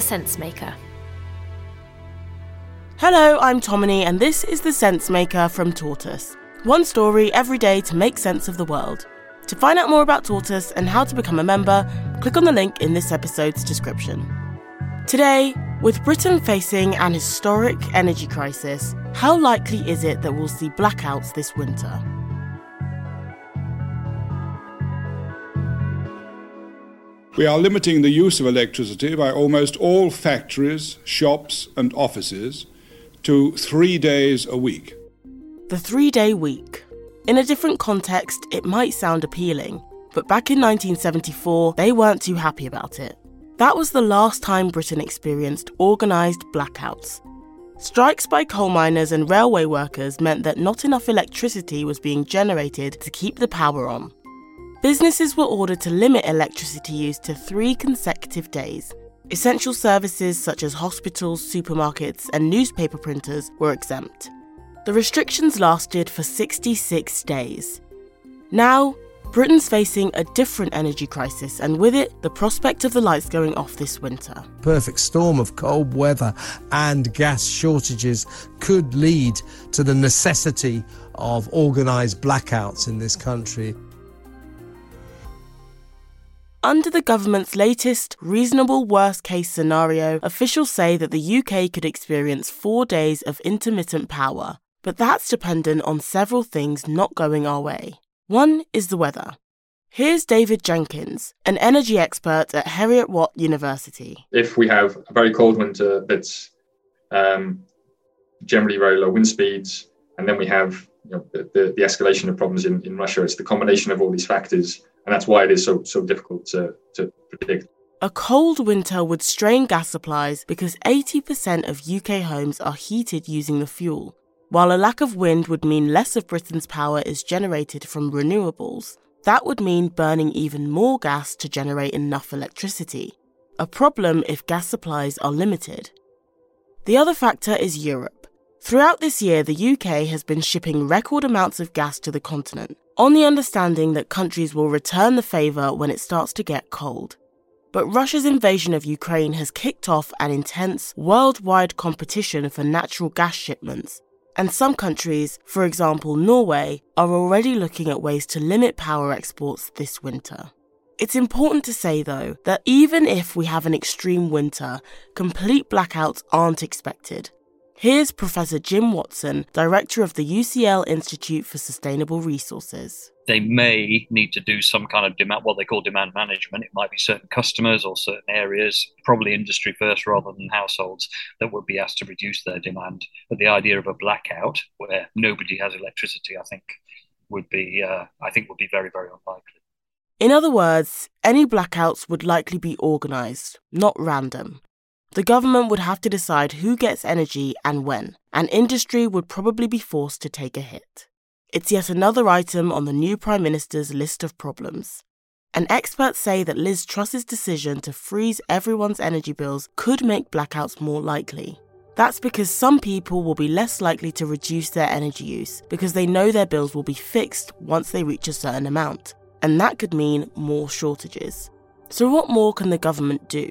The Sense Maker. Hello, I'm Tomini, and this is The Sense Maker from Tortoise. One story every day to make sense of the world. To find out more about Tortoise and how to become a member, click on the link in this episode's description. Today, with Britain facing an historic energy crisis, how likely is it that we'll see blackouts this winter? We are limiting the use of electricity by almost all factories, shops, and offices to three days a week. The three day week. In a different context, it might sound appealing, but back in 1974, they weren't too happy about it. That was the last time Britain experienced organised blackouts. Strikes by coal miners and railway workers meant that not enough electricity was being generated to keep the power on. Businesses were ordered to limit electricity use to three consecutive days. Essential services such as hospitals, supermarkets, and newspaper printers were exempt. The restrictions lasted for 66 days. Now, Britain's facing a different energy crisis, and with it, the prospect of the lights going off this winter. Perfect storm of cold weather and gas shortages could lead to the necessity of organised blackouts in this country. Under the government's latest reasonable worst case scenario, officials say that the UK could experience four days of intermittent power. But that's dependent on several things not going our way. One is the weather. Here's David Jenkins, an energy expert at Heriot Watt University. If we have a very cold winter that's um, generally very low wind speeds, and then we have you know, the, the, the escalation of problems in, in Russia, it's the combination of all these factors and that's why it is so so difficult to, to predict. A cold winter would strain gas supplies because 80% of UK homes are heated using the fuel, while a lack of wind would mean less of Britain's power is generated from renewables. That would mean burning even more gas to generate enough electricity, a problem if gas supplies are limited. The other factor is Europe. Throughout this year, the UK has been shipping record amounts of gas to the continent, on the understanding that countries will return the favour when it starts to get cold. But Russia's invasion of Ukraine has kicked off an intense worldwide competition for natural gas shipments, and some countries, for example Norway, are already looking at ways to limit power exports this winter. It's important to say, though, that even if we have an extreme winter, complete blackouts aren't expected. Here's Professor Jim Watson, Director of the UCL Institute for Sustainable Resources. They may need to do some kind of demand, what they call demand management. It might be certain customers or certain areas, probably industry first rather than households, that would be asked to reduce their demand. But the idea of a blackout where nobody has electricity, I think, would be, uh, I think, would be very, very unlikely. In other words, any blackouts would likely be organised, not random. The government would have to decide who gets energy and when, and industry would probably be forced to take a hit. It's yet another item on the new Prime Minister's list of problems. And experts say that Liz Truss's decision to freeze everyone's energy bills could make blackouts more likely. That's because some people will be less likely to reduce their energy use because they know their bills will be fixed once they reach a certain amount, and that could mean more shortages. So, what more can the government do?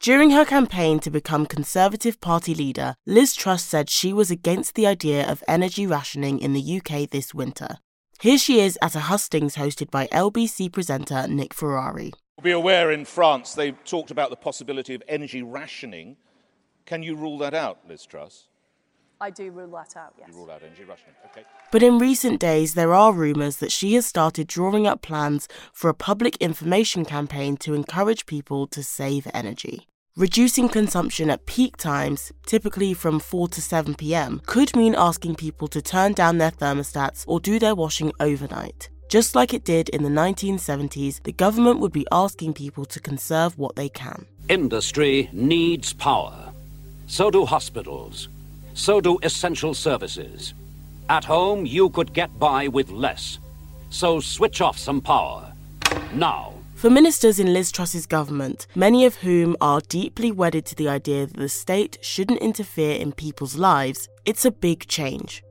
During her campaign to become Conservative Party leader, Liz Truss said she was against the idea of energy rationing in the UK this winter. Here she is at a hustings hosted by LBC presenter Nick Ferrari. Be aware in France they talked about the possibility of energy rationing. Can you rule that out, Liz Truss? I do rule that out, yes. You rule out energy rationing, okay. But in recent days, there are rumours that she has started drawing up plans for a public information campaign to encourage people to save energy. Reducing consumption at peak times, typically from 4 to 7 pm, could mean asking people to turn down their thermostats or do their washing overnight. Just like it did in the 1970s, the government would be asking people to conserve what they can. Industry needs power. So do hospitals. So do essential services. At home, you could get by with less. So switch off some power. Now. For ministers in Liz Truss's government, many of whom are deeply wedded to the idea that the state shouldn't interfere in people's lives, it's a big change.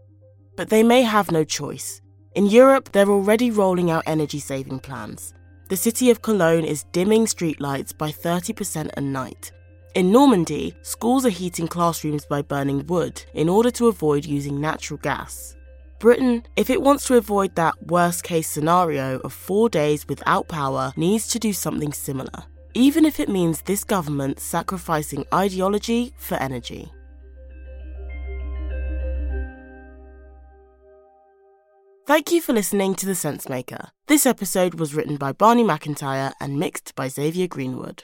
But they may have no choice. In Europe, they're already rolling out energy saving plans. The city of Cologne is dimming streetlights by 30% a night. In Normandy, schools are heating classrooms by burning wood in order to avoid using natural gas. Britain, if it wants to avoid that worst case scenario of four days without power, needs to do something similar, even if it means this government sacrificing ideology for energy. Thank you for listening to The Sensemaker. This episode was written by Barney McIntyre and mixed by Xavier Greenwood.